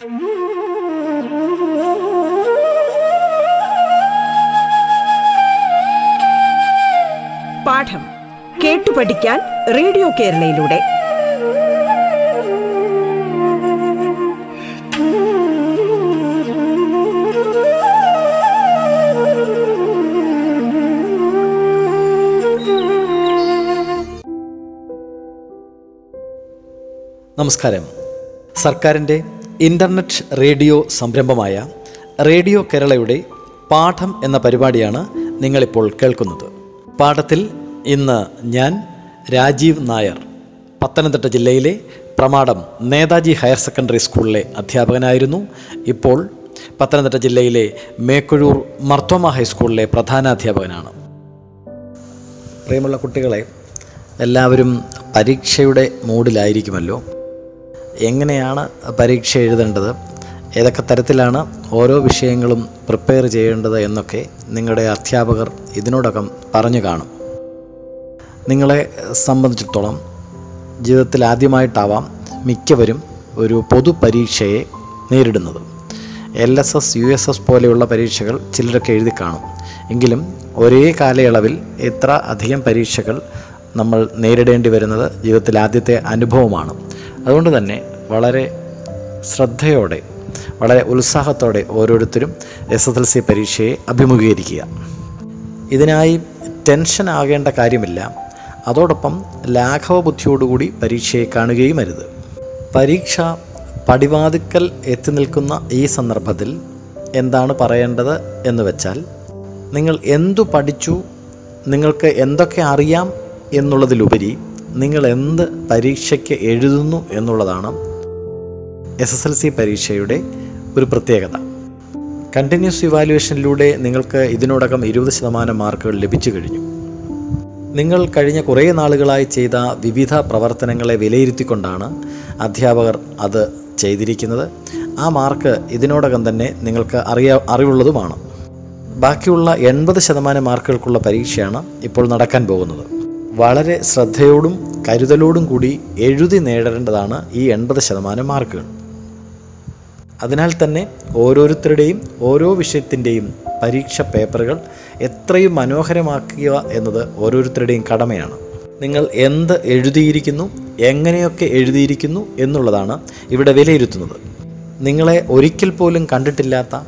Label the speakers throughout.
Speaker 1: പാഠം കേട്ടു പഠിക്കാൻ റേഡിയോ കേരളയിലൂടെ.
Speaker 2: നമസ്കാരം. സർക്കാരിന്റെ ഇന്റർനെറ്റ് റേഡിയോ സംരംഭമായ റേഡിയോ കേരളയുടെ പാഠം എന്ന പരിപാടിയാണ് നിങ്ങളിപ്പോൾ കേൾക്കുന്നത്. പാഠത്തിൽ ഇന്ന് ഞാൻ രാജീവ് നായർ പത്തനംതിട്ട ജില്ലയിലെ പ്രമാടം നേതാജി ഹയർ സെക്കൻഡറി സ്കൂളിലെ അധ്യാപകനായിരുന്നു. ഇപ്പോൾ പത്തനംതിട്ട ജില്ലയിലെ മേക്കുഴൂർ മർത്തോമ ഹൈസ്കൂളിലെ പ്രധാനാധ്യാപകനാണ് പ്രിയമുള്ള കുട്ടികളെ എല്ലാവരും പരീക്ഷയുടെ മൂഡിലായിരിക്കുമല്ലോ. എങ്ങനെയാണ് പരീക്ഷ എഴുതേണ്ടത്? ഏതൊക്കെ തരത്തിലാണ് ഓരോ വിഷയങ്ങളും പ്രിപ്പയർ ചെയ്യേണ്ടത് എന്നൊക്കെ നിങ്ങളുടെ അധ്യാപകർ ഇതിനോടകം പറഞ്ഞു കാണും. നിങ്ങളെ സംബന്ധിച്ചിടത്തോളം ജീവിതത്തിൽ ആദ്യമായിട്ടാവാം മിക്കവരും ഒരു പൊതു പരീക്ഷയെ നേരിടുന്നത്. L S S U S S പോലെയുള്ള പരീക്ഷകൾ ചിലരൊക്കെ എഴുതി കാണും. എങ്കിലും ഒരേ കാലയളവിൽ എത്ര അധികം പരീക്ഷകൾ നമ്മൾ നേരിടേണ്ടി വരുന്നത് ജീവിതത്തിൽ ആദ്യത്തെ അനുഭവമാണ്. അതുകൊണ്ട് തന്നെ വളരെ ശ്രദ്ധയോടെ വളരെ ഉത്സാഹത്തോടെ ഓരോരുത്തരും എസ് എസ് എൽ സി പരീക്ഷയെ അഭിമുഖീകരിക്കുക. ഇതിനായി ടെൻഷൻ ആകേണ്ട കാര്യമില്ല. അതോടൊപ്പം ലാഘവ ബുദ്ധിയോടുകൂടി പരീക്ഷയെ കാണുകയും അരുത് പരീക്ഷ പടിവാതിക്കൽ എത്തി നിൽക്കുന്ന ഈ സന്ദർഭത്തിൽ എന്താണ് പറയേണ്ടത് എന്ന് വെച്ചാൽ നിങ്ങൾ എന്തു പഠിച്ചു നിങ്ങൾക്ക് എന്തൊക്കെ അറിയാം എന്നുള്ളതിലുപരി നിങ്ങൾ എന്ത് പരീക്ഷയ്ക്ക് എഴുതുന്നു എന്നുള്ളതാണ് എസ് എസ് എൽ സി പരീക്ഷയുടെ ഒരു പ്രത്യേകത. കണ്ടിന്യൂസ് ഇവാലുവേഷനിലൂടെ നിങ്ങൾക്ക് ഇതിനോടകം ഇരുപത് ശതമാനം മാർക്കുകൾ ലഭിച്ചു കഴിഞ്ഞു. നിങ്ങൾ കഴിഞ്ഞ കുറേ നാളുകളായി ചെയ്ത വിവിധ പ്രവർത്തനങ്ങളെ വിലയിരുത്തിക്കൊണ്ടാണ് അധ്യാപകർ അത് ചെയ്തിരിക്കുന്നത്. ആ മാർക്ക് ഇതിനോടകം തന്നെ നിങ്ങൾക്ക് അറിയാ അറിവുള്ളതുമാണ്. ബാക്കിയുള്ള എൺപത് ശതമാനം മാർക്കുകൾക്കുള്ള പരീക്ഷയാണ് ഇപ്പോൾ നടക്കാൻ പോകുന്നത്. വളരെ ശ്രദ്ധയോടും കരുതലോടും കൂടി എഴുതി നേടേണ്ടതാണ് ഈ എൺപത് ശതമാനം മാർക്കുകൾ. അതിനാൽ തന്നെ ഓരോരുത്തരുടെയും ഓരോ വിഷയത്തിന്റെയും പരീക്ഷ പേപ്പറുകൾ എത്രയും മനോഹരമാക്കുക എന്നത് ഓരോരുത്തരുടെയും കടമയാണ്. നിങ്ങൾ എന്ത് എഴുതിയിരിക്കുന്നു എങ്ങനെയൊക്കെ എഴുതിയിരിക്കുന്നു എന്നുള്ളതാണ് ഇവിടെ വിലയിരുത്തുന്നത്. നിങ്ങളെ ഒരിക്കൽ പോലും കണ്ടിട്ടില്ലാത്ത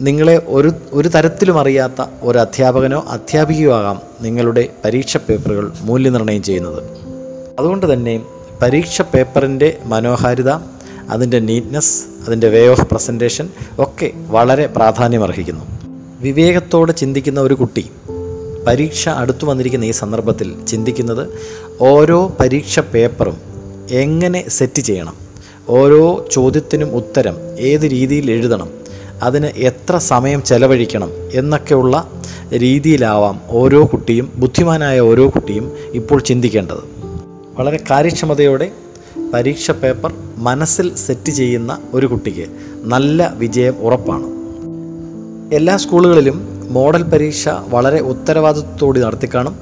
Speaker 2: നിങ്ങളെ ഒരു ഒരു തരത്തിലും അറിയാത്ത ഒരു അധ്യാപകനോ അധ്യാപികയോ ആകാം നിങ്ങളുടെ പരീക്ഷ പേപ്പറുകൾ മൂല്യനിർണയം ചെയ്യുന്നത്. അതുകൊണ്ട് തന്നെ പരീക്ഷ പേപ്പറിന്റെ മനോഹാരിത അതിന്റെ നീറ്റ്നെസ് അതിന്റെ വേ ഓഫ് പ്രസന്റേഷൻ ഒക്കെ വളരെ പ്രാധാന്യമർഹിക്കുന്നു. വിവേകത്തോടെ ചിന്തിക്കുന്ന ഒരു കുട്ടി പരീക്ഷ അടുത്തു വന്നിരിക്കുന്ന ഈ സന്ദർഭത്തിൽ ചിന്തിക്കുന്നത് ഓരോ പരീക്ഷ പേപ്പറും എങ്ങനെ സെറ്റ് ചെയ്യണം ഓരോ ചോദ്യത്തിനും ഉത്തരം ഏത് രീതിയിൽ എഴുതണം അതിന് എത്ര സമയം ചെലവഴിക്കണം എന്നൊക്കെയുള്ള രീതിയിലാവാം ഓരോ കുട്ടിയും ബുദ്ധിമാനായ ഓരോ കുട്ടിയും ഇപ്പോൾ ചിന്തിക്കേണ്ടത്. വളരെ കാര്യക്ഷമതയോടെ പരീക്ഷ പേപ്പർ മനസ്സിൽ സെറ്റ് ചെയ്യുന്ന ഒരു കുട്ടിക്ക് നല്ല വിജയം ഉറപ്പാണ്. എല്ലാ സ്കൂളുകളിലും മോഡൽ പരീക്ഷ വളരെ ഉത്തരവാദിത്വത്തോടെ നടത്തിക്കാണും.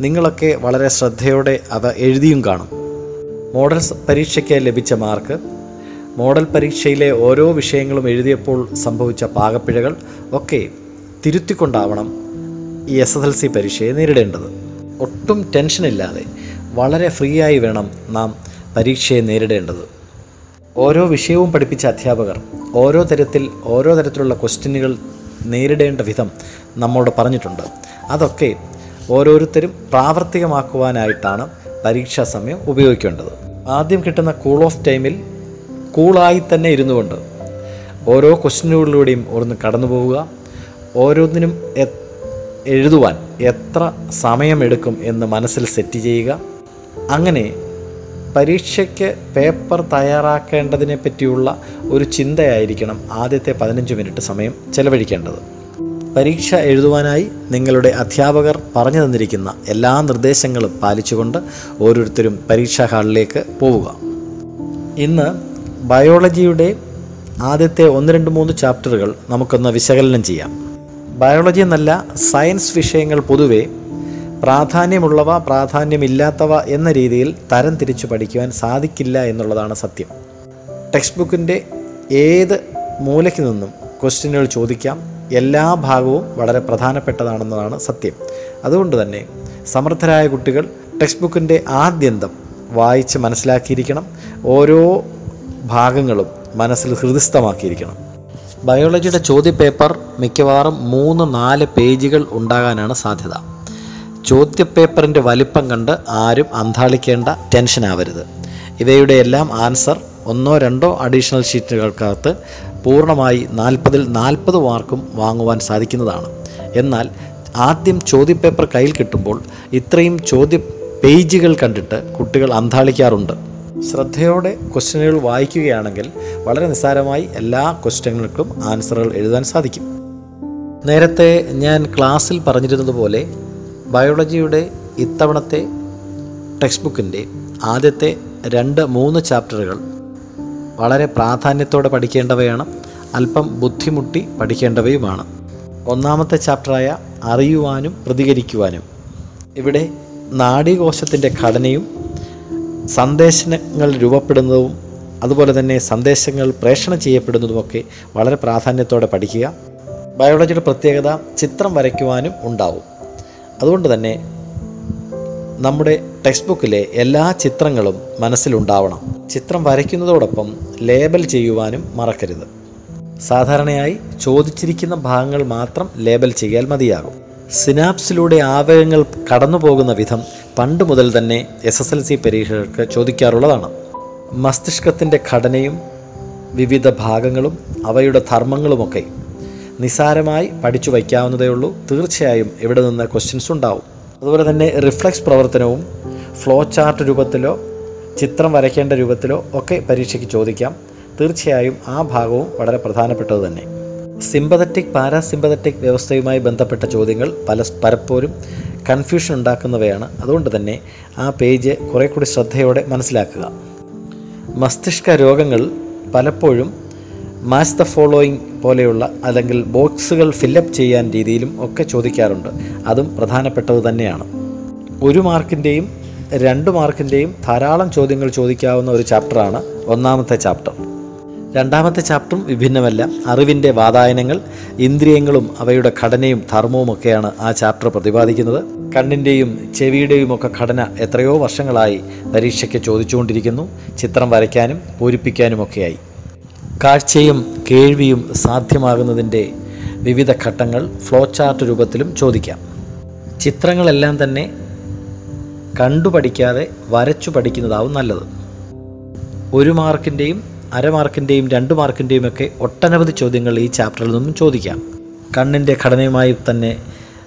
Speaker 2: നിങ്ങളൊക്കെ വളരെ ശ്രദ്ധയോടെ അവ എഴുതിയും കാണും. മോഡൽ പരീക്ഷയ്ക്ക് ലഭിച്ച മാർക്ക് മോഡൽ പരീക്ഷയിലെ ഓരോ വിഷയങ്ങളും എഴുതിയപ്പോൾ സംഭവിച്ച പാകപ്പിഴകൾ ഒക്കെ തിരുത്തിക്കൊണ്ടാവണം ഈ എസ് എസ് എൽ സി പരീക്ഷയെ നേരിടേണ്ടത്. ഒട്ടും ടെൻഷനില്ലാതെ വളരെ ഫ്രീ ആയി വേണം നാം പരീക്ഷയെ നേരിടേണ്ടത്. ഓരോ വിഷയവും പഠിപ്പിച്ച അധ്യാപകർ ഓരോ തരത്തിൽ ഓരോ തരത്തിലുള്ള ക്വസ്റ്റ്യനുകൾ നേരിടേണ്ട വിധം നമ്മോട് പറഞ്ഞിട്ടുണ്ട്. അതൊക്കെ ഓരോരുത്തരും പ്രാവർത്തികമാക്കുവാനായിട്ടാണ് പരീക്ഷാ സമയം ഉപയോഗിക്കേണ്ടത്. ആദ്യം കിട്ടുന്ന കൂൾ ഓഫ് ടൈമിൽ കൂളായി തന്നെ ഇരുന്നു കൊണ്ട് ഓരോ ക്വസ്റ്റ്യനുകളിലൂടെയും ഒന്ന് കടന്നു പോവുക ഓരോന്നിനും എഴുതുവാൻ എത്ര സമയമെടുക്കും എന്ന് മനസ്സിൽ സെറ്റ് ചെയ്യുക. അങ്ങനെ പരീക്ഷയ്ക്ക് പേപ്പർ തയ്യാറാക്കേണ്ടതിനെ പറ്റിയുള്ള ഒരു ചിന്തയായിരിക്കണം ആദ്യത്തെ പതിനഞ്ച് മിനിറ്റ് സമയം ചെലവഴിക്കേണ്ടത്. പരീക്ഷ എഴുതുവാനായി നിങ്ങളുടെ അധ്യാപകർ പറഞ്ഞു തന്നിരിക്കുന്ന എല്ലാ നിർദ്ദേശങ്ങളും പാലിച്ചുകൊണ്ട് ഓരോരുത്തരും പരീക്ഷാ ഹാളിലേക്ക് പോവുക. ഇന്ന് ബയോളജിയുടെ ആദ്യത്തെ ഒന്ന് രണ്ട് മൂന്ന് ചാപ്റ്ററുകൾ നമുക്കൊന്ന് വിശകലനം ചെയ്യാം. ബയോളജി എന്നല്ല സയൻസ് വിഷയങ്ങൾ പൊതുവെ പ്രാധാന്യമുള്ളവ പ്രാധാന്യമില്ലാത്തവ എന്ന രീതിയിൽ തരം തിരിച്ചു പഠിക്കുവാൻ സാധിക്കില്ല എന്നുള്ളതാണ് സത്യം. ടെക്സ്റ്റ് ബുക്കിന്റെ ഏത് മൂലയ്ക്ക് നിന്നും ക്വസ്റ്റ്യനുകൾ ചോദിക്കാം എല്ലാ ഭാഗവും വളരെ പ്രധാനപ്പെട്ടതാണെന്നതാണ് സത്യം. അതുകൊണ്ട് തന്നെ സമർത്ഥരായ കുട്ടികൾ ടെക്സ്റ്റ് ബുക്കിന്റെ ആദ്യന്തം വായിച്ച് മനസ്സിലാക്കിയിരിക്കണം ഓരോ ഭാഗങ്ങളും മനസ്സിൽ ഹൃദയസ്ഥമാക്കിയിരിക്കണം ബയോളജിയുടെ ചോദ്യപേപ്പർ മിക്കവാറും മൂന്ന് നാല് പേജുകൾ ഉണ്ടാകാനാണ് സാധ്യത. ചോദ്യപേപ്പറിന്റെ വലിപ്പം കണ്ട് ആരും അന്താളിക്കേണ്ട ടെൻഷൻ ആവരുത്. ഇവയുടെ എല്ലാം ആൻസർ ഒന്നോ രണ്ടോ അഡീഷണൽ ഷീറ്റുകൾക്കകത്ത് പൂർണമായി നാൽപ്പതിൽ നാൽപ്പത് മാർക്കും വാങ്ങുവാൻ സാധിക്കുന്നതാണ്. എന്നാൽ ആദ്യം ചോദ്യപേപ്പർ കയ്യിൽ കിട്ടുമ്പോൾ ഇത്രയും ചോദ്യ പേജുകൾ കണ്ടിട്ട് കുട്ടികൾ അന്താളിക്കാറുണ്ട് ശ്രദ്ധയോടെ ക്വസ്റ്റ്യനുകൾ വായിക്കുകയാണെങ്കിൽ വളരെ നിസ്സാരമായി എല്ലാ ക്വസ്റ്റ്യനുകൾക്കും ആൻസറുകൾ എഴുതാൻ സാധിക്കും. നേരത്തെ ഞാൻ ക്ലാസ്സിൽ പറഞ്ഞിരുന്നതുപോലെ ബയോളജിയുടെ ഇത്തവണത്തെ ടെക്സ്റ്റ് ബുക്കിന്റെ ആദ്യത്തെ രണ്ട് മൂന്ന് ചാപ്റ്ററുകൾ വളരെ പ്രാധാന്യത്തോടെ പഠിക്കേണ്ടവയാണ് അല്പം ബുദ്ധിമുട്ടി പഠിക്കേണ്ടവയുമാണ്. ഒന്നാമത്തെ ചാപ്റ്ററായ അറിയുവാനും പ്രതികരിക്കുവാനും. ഇവിടെ നാഡീകോശത്തിന്റെ ഘടനയും സന്ദേശങ്ങൾ രൂപപ്പെടുന്നതും അതുപോലെ തന്നെ സന്ദേശങ്ങൾ പ്രേഷണം ചെയ്യപ്പെടുന്നതുമൊക്കെ വളരെ പ്രാധാന്യത്തോടെ പഠിക്കുക. ബയോളജിയുടെ പ്രത്യേകത ചിത്രം വരയ്ക്കുവാനും ഉണ്ടാവും. അതുകൊണ്ട് തന്നെ നമ്മുടെ ടെക്സ്റ്റ് ബുക്കിലെ എല്ലാ ചിത്രങ്ങളും മനസ്സിലുണ്ടാവണം. ചിത്രം വരയ്ക്കുന്നതോടൊപ്പം ലേബൽ ചെയ്യുവാനും മറക്കരുത്. സാധാരണയായി ചോദിച്ചിരിക്കുന്ന ഭാഗങ്ങൾ മാത്രം ലേബൽ ചെയ്യാൽ മതിയാകും. സിനാപ്സിലൂടെ ആവേഗങ്ങൾ കടന്നു പോകുന്ന വിധം പണ്ട് മുതൽ തന്നെ എസ് എസ് എൽ സി പരീക്ഷകൾക്ക് ചോദിക്കാറുള്ളതാണ്. മസ്തിഷ്കത്തിന്റെ ഘടനയും വിവിധ ഭാഗങ്ങളും അവയുടെ ധർമ്മങ്ങളുമൊക്കെ നിസ്സാരമായി പഠിച്ചു വയ്ക്കാവുന്നതേ ഉള്ളൂ. തീർച്ചയായും ഇവിടെ നിന്ന് ക്വസ്റ്റ്യൻസ് ഉണ്ടാവും. അതുപോലെ തന്നെ റിഫ്ലക്സ് പ്രവർത്തനവും ഫ്ലോ ചാർട്ട് രൂപത്തിലോ ചിത്രം വരയ്ക്കേണ്ട രൂപത്തിലോ ഒക്കെ പരീക്ഷയ്ക്ക് ചോദിക്കാം. തീർച്ചയായും ആ ഭാഗവും വളരെ പ്രധാനപ്പെട്ടത് തന്നെ. സിമ്പതറ്റിക് പാരാസിമ്പതറ്റിക് വ്യവസ്ഥയുമായി ബന്ധപ്പെട്ട ചോദ്യങ്ങൾ പല പലപ്പോഴും കൺഫ്യൂഷൻ ഉണ്ടാക്കുന്നവയാണ്. അതുകൊണ്ട് തന്നെ ആ പേജ് കുറേ കൂടി ശ്രദ്ധയോടെ മനസ്സിലാക്കുക. മസ്തിഷ്ക രോഗങ്ങൾ പലപ്പോഴും മാച്ച് ദ ഫോളോയിങ് പോലെയുള്ള അല്ലെങ്കിൽ ബോക്സുകൾ ഫില്ലപ്പ് ചെയ്യാൻ രീതിയിലും ഒക്കെ ചോദിക്കാറുണ്ട്. അതും പ്രധാനപ്പെട്ടത് തന്നെയാണ്. ഒരു മാർക്കിന്റെയും രണ്ട് മാർക്കിന്റെയും ധാരാളം ചോദ്യങ്ങൾ ചോദിക്കാവുന്ന ഒരു ചാപ്റ്ററാണ് ഒന്നാമത്തെ ചാപ്റ്റർ രണ്ടാമത്തെ ചാപ്റ്ററും വിഭിന്നമല്ല. അറിവിന്റെ വാതായനങ്ങൾ ഇന്ദ്രിയങ്ങളും അവയുടെ ഘടനയും ധർമ്മവും ഒക്കെയാണ് ആ ചാപ്റ്റർ പ്രതിപാദിക്കുന്നത്. കണ്ണിന്റെയും ചെവിയുടെയും ഒക്കെ ഘടന എത്രയോ വർഷങ്ങളായി പരീക്ഷയ്ക്ക് ചോദിച്ചുകൊണ്ടിരിക്കുന്നു. ചിത്രം വരയ്ക്കാനും പൂരിപ്പിക്കാനുമൊക്കെയായി കാഴ്ചയും കേൾവിയും സാധ്യമാകുന്നതിന്റെ വിവിധ ഘട്ടങ്ങൾ ഫ്ലോ ചാർട്ട് രൂപത്തിലും ചോദിക്കാം. ചിത്രങ്ങളെല്ലാം തന്നെ കണ്ടു പഠിക്കാതെ വരച്ചു പഠിക്കുന്നതാവും നല്ലത്. ഒരു മാർക്കിന്റെയും അരമാർക്കിന്റെയും രണ്ട് മാർക്കിന്റെയും ഒക്കെ ഒട്ടനവധി ചോദ്യങ്ങൾ ഈ ചാപ്റ്ററിൽ നിന്നും ചോദിക്കാം. കണ്ണിന്റെ ഘടനയുമായി തന്നെ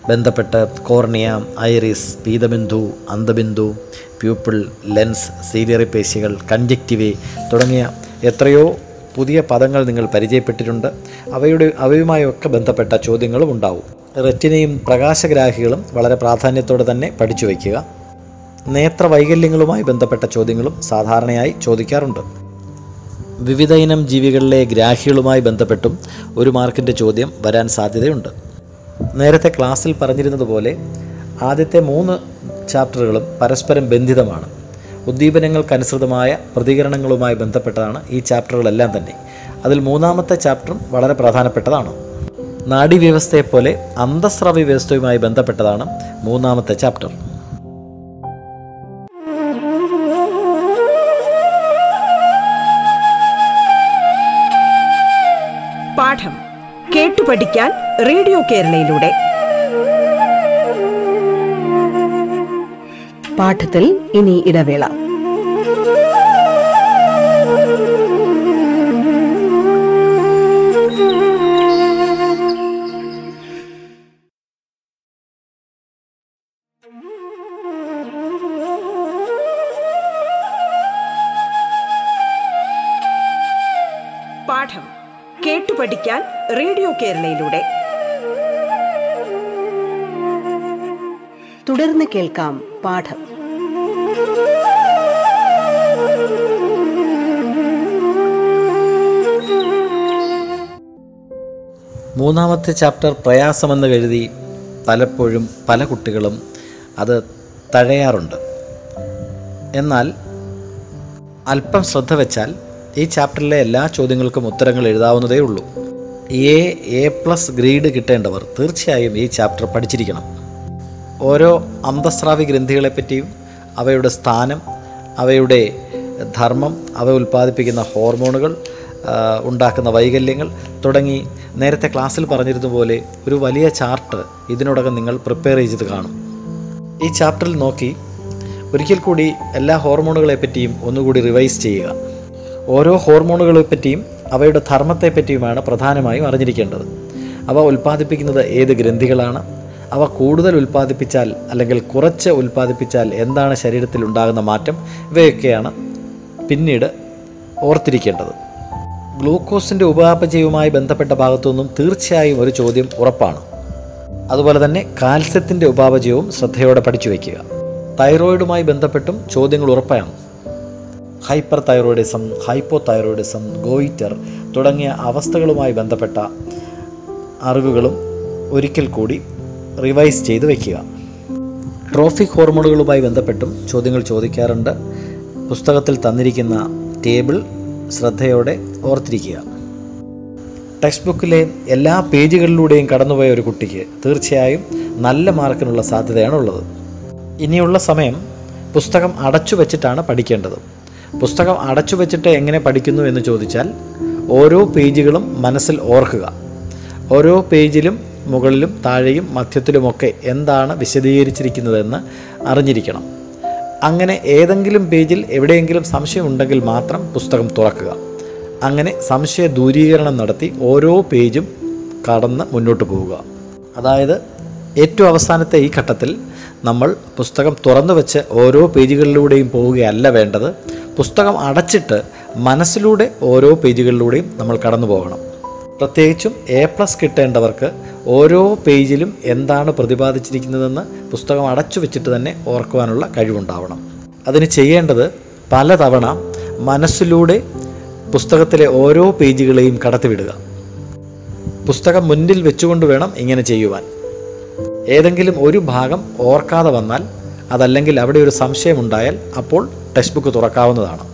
Speaker 2: ബന്ധപ്പെട്ട കോർണിയ ഐറിസ് പീതബിന്ദു അന്തബിന്ദു പ്യൂപ്പിൾ ലെൻസ് സീലിയറി പേശികൾ കൺജക്റ്റിവേ തുടങ്ങിയ എത്രയോ പുതിയ പദങ്ങൾ നിങ്ങൾ പരിചയപ്പെട്ടിട്ടുണ്ട്. അവയുടെ അവയുമായൊക്കെ ബന്ധപ്പെട്ട ചോദ്യങ്ങളും ഉണ്ടാവും. റെറ്റിനയും പ്രകാശഗ്രാഹികളും വളരെ പ്രാധാന്യത്തോടെ തന്നെ പഠിച്ചു വയ്ക്കുക. നേത്രവൈകല്യങ്ങളുമായി ബന്ധപ്പെട്ട ചോദ്യങ്ങളും സാധാരണയായി ചോദിക്കാറുണ്ട്. വിവിധ ഇനം ജീവികളിലെ ഗ്രാഹികളുമായി ബന്ധപ്പെട്ടും ഒരു മാർക്കിന്റെ ചോദ്യം വരാൻ സാധ്യതയുണ്ട്. നേരത്തെ ക്ലാസ്സിൽ പറഞ്ഞിരുന്നതുപോലെ ആദ്യത്തെ മൂന്ന് ചാപ്റ്ററുകളും പരസ്പരം ബന്ധിതമാണ്. ഉദ്ദീപനങ്ങൾക്കനുസൃതമായ പ്രതികരണങ്ങളുമായി ബന്ധപ്പെട്ടതാണ് ഈ ചാപ്റ്ററുകളെല്ലാം തന്നെ. അതിൽ മൂന്നാമത്തെ ചാപ്റ്ററും വളരെ പ്രധാനപ്പെട്ടതാണ്. നാഡീവ്യവസ്ഥയെപ്പോലെ അന്തസ്രവ്യ വ്യവസ്ഥയുമായി ബന്ധപ്പെട്ടതാണ് മൂന്നാമത്തെ ചാപ്റ്റർ.
Speaker 1: പാഠം കേട്ടു പഠിക്കാൻ റേഡിയോ കേരളയിലൂടെ.
Speaker 3: പാഠത്തിൽ ഇനി ഇടവേള.
Speaker 1: പാഠം കേട്ടു പഠിക്കാൻ റേഡിയോ കേരളയിലൂടെ.
Speaker 3: തുടർന്ന് കേൾക്കാം പാഠം.
Speaker 2: മൂന്നാമത്തെ ചാപ്റ്റർ പ്രയാസമെന്ന് കരുതി പലപ്പോഴും പല കുട്ടികളും അത് തഴയാറുണ്ട്. എന്നാൽ അല്പം ശ്രദ്ധ വെച്ചാൽ ഈ ചാപ്റ്ററിലെ എല്ലാ ചോദ്യങ്ങൾക്കും ഉത്തരങ്ങൾ എഴുതാവുന്നതേ ഉള്ളൂ എ എ പ്ലസ് ഗ്രീഡ് കിട്ടേണ്ടവർ തീർച്ചയായും ഈ ചാപ്റ്റർ പഠിച്ചിരിക്കണം. ഓരോ അന്തസ്രാവി ഗ്രന്ഥികളെപ്പറ്റിയും അവയുടെ സ്ഥാനം അവയുടെ ധർമ്മം അവ ഉൽപ്പാദിപ്പിക്കുന്ന ഹോർമോണുകൾ ഉണ്ടാക്കുന്ന വൈകല്യങ്ങൾ തുടങ്ങി നേരത്തെ ക്ലാസ്സിൽ പറഞ്ഞിരുന്ന പോലെ ഒരു വലിയ ചാർട്ട് ഇതിനോടകം നിങ്ങൾ പ്രിപ്പയർ ചെയ്ത് കാണും. ഈ ചാപ്റ്ററിൽ നോക്കി ഒരിക്കൽ കൂടി എല്ലാ ഹോർമോണുകളെ പറ്റിയും ഒന്നുകൂടി റിവൈസ് ചെയ്യുക. ഓരോ ഹോർമോണുകളെ പറ്റിയും അവയുടെ ധർമ്മത്തെ പറ്റിയുമാണ് പ്രധാനമായും അറിഞ്ഞിരിക്കേണ്ടത്. അവ ഉൽപ്പാദിപ്പിക്കുന്നത് ഏത് ഗ്രന്ഥികളാണ്? അവ കൂടുതൽ ഉൽപ്പാദിപ്പിച്ചാൽ അല്ലെങ്കിൽ കുറച്ച് ഉൽപ്പാദിപ്പിച്ചാൽ എന്താണ് ശരീരത്തിൽ ഉണ്ടാകുന്ന മാറ്റം? ഇവയൊക്കെയാണ് പിന്നീട് ഓർത്തിരിക്കേണ്ടത്. ഗ്ലൂക്കോസിന്റെ ഉപാപചയവുമായി ബന്ധപ്പെട്ട ഭാഗത്തുനിന്നും തീർച്ചയായും ഒരു ചോദ്യം ഉറപ്പാണ്. അതുപോലെ തന്നെ കാൽസ്യത്തിന്റെ ഉപാപചയവും ശ്രദ്ധയോടെ പഠിച്ചു വയ്ക്കുക. തൈറോയിഡുമായി ബന്ധപ്പെട്ടും ചോദ്യങ്ങൾ ഉറപ്പാണ്. Hyperthyroidism hypothyroidism goitre തുടങ്ങിയ അവസ്ഥകളുമായി ബന്ധപ്പെട്ട അറിവുകളും ഒരിക്കൽ കൂടി റിവൈസ് ചെയ്ത് വയ്ക്കുക ട്രോഫിക് ഹോർമോണുകളുമായി ബന്ധപ്പെട്ടും ചോദ്യങ്ങൾ ചോദിക്കാറുണ്ട്. പുസ്തകത്തിൽ തന്നിരിക്കുന്ന ടേബിൾ ശ്രദ്ധയോടെ ഓർത്തിരിക്കുക. ടെക്സ്റ്റ് ബുക്കിലെ എല്ലാ പേജുകളിലൂടെയും കടന്നുപോയ ഒരു കുട്ടിക്ക് തീർച്ചയായും നല്ല മാർക്കിനുള്ള സാധ്യതയാണ് ഉള്ളത് ഇനിയുള്ള സമയം പുസ്തകം അടച്ചു വച്ചിട്ടാണ് പഠിക്കേണ്ടത്. പുസ്തകം അടച്ചു വച്ചിട്ട് എങ്ങനെ പഠിക്കുന്നു എന്ന് ചോദിച്ചാൽ ഓരോ പേജുകളും മനസ്സിൽ ഓർക്കുക. ഓരോ പേജിലും മുകളിലും താഴെയും മധ്യത്തിലുമൊക്കെ എന്താണ് വിശദീകരിച്ചിരിക്കുന്നതെന്ന് അറിഞ്ഞിരിക്കണം. അങ്ങനെ ഏതെങ്കിലും പേജിൽ എവിടെയെങ്കിലും സംശയമുണ്ടെങ്കിൽ മാത്രം പുസ്തകം തുറക്കുക. അങ്ങനെ സംശയ ദൂരീകരണം നടത്തി ഓരോ പേജും കടന്ന് മുന്നോട്ട് പോവുക. അതായത് ഏറ്റവും അവസാനത്തെ ഈ ഘട്ടത്തിൽ നമ്മൾ പുസ്തകം തുറന്നു വെച്ച് ഓരോ പേജുകളിലൂടെയും പോവുകയല്ല വേണ്ടത്. പുസ്തകം അടച്ചിട്ട് മനസ്സിലൂടെ ഓരോ പേജുകളിലൂടെയും നമ്മൾ കടന്നു പോകണം. പ്രത്യേകിച്ചും എ പ്ലസ് കിട്ടേണ്ടവർക്ക് ഓരോ പേജിലും എന്താണ് പ്രതിപാദിച്ചിരിക്കുന്നതെന്ന് പുസ്തകം അടച്ചു വെച്ചിട്ട് തന്നെ ഓർക്കുവാനുള്ള കഴിവുണ്ടാവണം. അതിന് ചെയ്യേണ്ടത് പലതവണ മനസ്സിലൂടെ പുസ്തകത്തിലെ ഓരോ പേജുകളെയും കടത്തിവിടുക. പുസ്തകം മുന്നിൽ വെച്ചുകൊണ്ട് വേണം ഇങ്ങനെ ചെയ്യുവാൻ. ഏതെങ്കിലും ഒരു ഭാഗം ഓർക്കാതെ വന്നാൽ അതല്ലെങ്കിൽ അവിടെ ഒരു സംശയമുണ്ടായാൽ അപ്പോൾ ടെക്സ്റ്റ് ബുക്ക് തുറക്കാവുന്നതാണ്.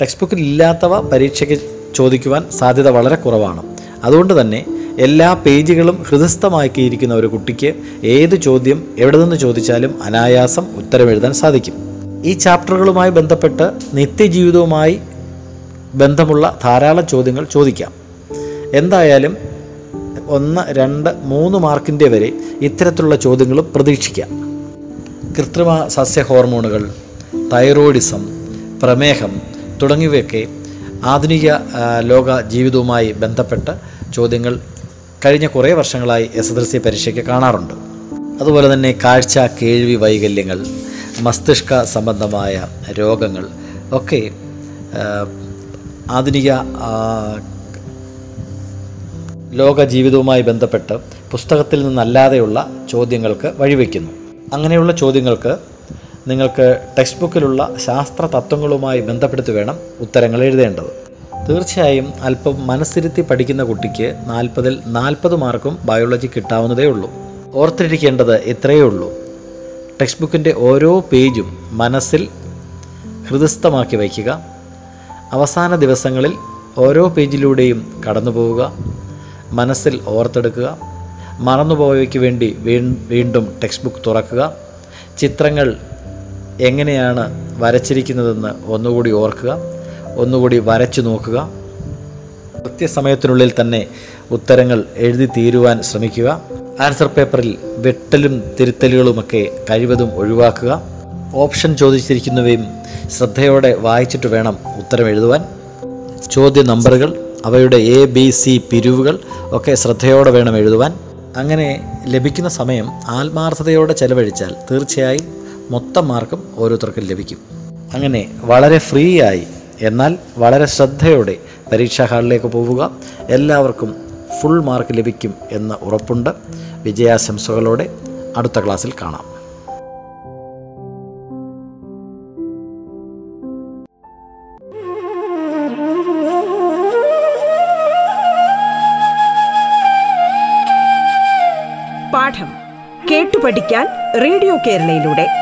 Speaker 2: ടെക്സ്റ്റ് ബുക്കിൽ ഇല്ലാത്തവ പരീക്ഷയ്ക്ക് ചോദിക്കുവാൻ സാധ്യത വളരെ കുറവാണ്. അതുകൊണ്ട് തന്നെ എല്ലാ പേജുകളും ഹൃദയസ്ഥമാക്കിയിരിക്കുന്ന ഒരു കുട്ടിക്ക് ഏത് ചോദ്യം എവിടെ നിന്ന് ചോദിച്ചാലും അനായാസം ഉത്തരമെഴുതാൻ സാധിക്കും. ഈ ചാപ്റ്ററുകളുമായി ബന്ധപ്പെട്ട് നിത്യജീവിതവുമായി ബന്ധമുള്ള ധാരാളം ചോദ്യങ്ങൾ ചോദിക്കാം. എന്തായാലും ഒന്ന് രണ്ട് മൂന്ന് മാർക്കിന്റെ വരെ ഇത്തരത്തിലുള്ള ചോദ്യങ്ങളും പ്രതീക്ഷിക്കാം. കൃത്രിമ സസ്യ ഹോർമോണുകൾ തൈറോയിഡിസം പ്രമേഹം തുടങ്ങിയവയൊക്കെ ആധുനിക ലോക ജീവിതവുമായി ബന്ധപ്പെട്ട ചോദ്യങ്ങൾ കഴിഞ്ഞ കുറേ വർഷങ്ങളായി എസ് എസ് എൽ സി പരീക്ഷയ്ക്ക് കാണാറുണ്ട്. അതുപോലെ തന്നെ കാഴ്ച കേൾവി വൈകല്യങ്ങൾ മസ്തിഷ്ക സംബന്ധമായ രോഗങ്ങൾ ഒക്കെ ആധുനിക ലോക ജീവിതവുമായി ബന്ധപ്പെട്ട് പുസ്തകത്തിൽ നിന്നല്ലാതെയുള്ള ചോദ്യങ്ങൾക്ക് വഴിവെക്കുന്നു. അങ്ങനെയുള്ള ചോദ്യങ്ങൾക്ക് നിങ്ങൾക്ക് ടെക്സ്റ്റ് ബുക്കിലുള്ള ശാസ്ത്ര തത്വങ്ങളുമായി ബന്ധപ്പെടുത്തി വേണം ഉത്തരങ്ങൾ എഴുതേണ്ടത്. തീർച്ചയായും അല്പം മനസ്സിരുത്തി പഠിക്കുന്ന കുട്ടിക്ക് നാൽപ്പതിൽ നാൽപ്പത് മാർക്കും ബയോളജി കിട്ടാവുന്നതേ ഉള്ളൂ. ഓർത്തിരിക്കേണ്ടത് ഇത്രയേ ഉള്ളൂ. ടെക്സ്റ്റ് ബുക്കിന്റെ ഓരോ പേജും മനസ്സിൽ ഹൃദയസ്ഥമാക്കി വയ്ക്കുക. അവസാന ദിവസങ്ങളിൽ ഓരോ പേജിലൂടെയും കടന്നു പോവുക മനസ്സിൽ ഓർത്തെടുക്കുക. മറന്നുപോയവയ്ക്ക് വേണ്ടി വീണ്ടും ടെക്സ്റ്റ് ബുക്ക് തുറക്കുക. ചിത്രങ്ങൾ എങ്ങനെയാണ് വരച്ചിരിക്കുന്നതെന്ന് ഒന്നുകൂടി ഓർക്കുക ഒന്നുകൂടി വരച്ചു നോക്കുക. കൃത്യസമയത്തിനുള്ളിൽ തന്നെ ഉത്തരങ്ങൾ എഴുതി തീരുവാൻ ശ്രമിക്കുക. ആൻസർ പേപ്പറിൽ വെട്ടലും തിരുത്തലുകളുമൊക്കെ കഴിവതും ഒഴിവാക്കുക. ഓപ്ഷൻ ചോദിച്ചിരിക്കുന്നവയും ശ്രദ്ധയോടെ വായിച്ചിട്ട് വേണം ഉത്തരം എഴുതുവാൻ. ചോദ്യ നമ്പറുകൾ അവയുടെ എ ബി സി പിരിവുകൾ ഒക്കെ ശ്രദ്ധയോടെ വേണം എഴുതുവാൻ. അങ്ങനെ ലഭിക്കുന്ന സമയം ആത്മാർത്ഥതയോടെ ചെലവഴിച്ചാൽ തീർച്ചയായും മൊത്തം മാർക്കും ഓരോരുത്തർക്കും ലഭിക്കും. അങ്ങനെ വളരെ ഫ്രീ ആയി എന്നാൽ വളരെ ശ്രദ്ധയോടെ പരീക്ഷാ ഹാളിലേക്ക് പോവുക. എല്ലാവർക്കും ഫുൾ മാർക്ക് ലഭിക്കും എന്ന് ഉറപ്പുണ്ട്. വിജയാശംസകളോടെ അടുത്ത ക്ലാസ്സിൽ കാണാം.
Speaker 1: പാഠം കേട്ടു പഠിക്കാൻ റേഡിയോ കേരളയിലൂടെ.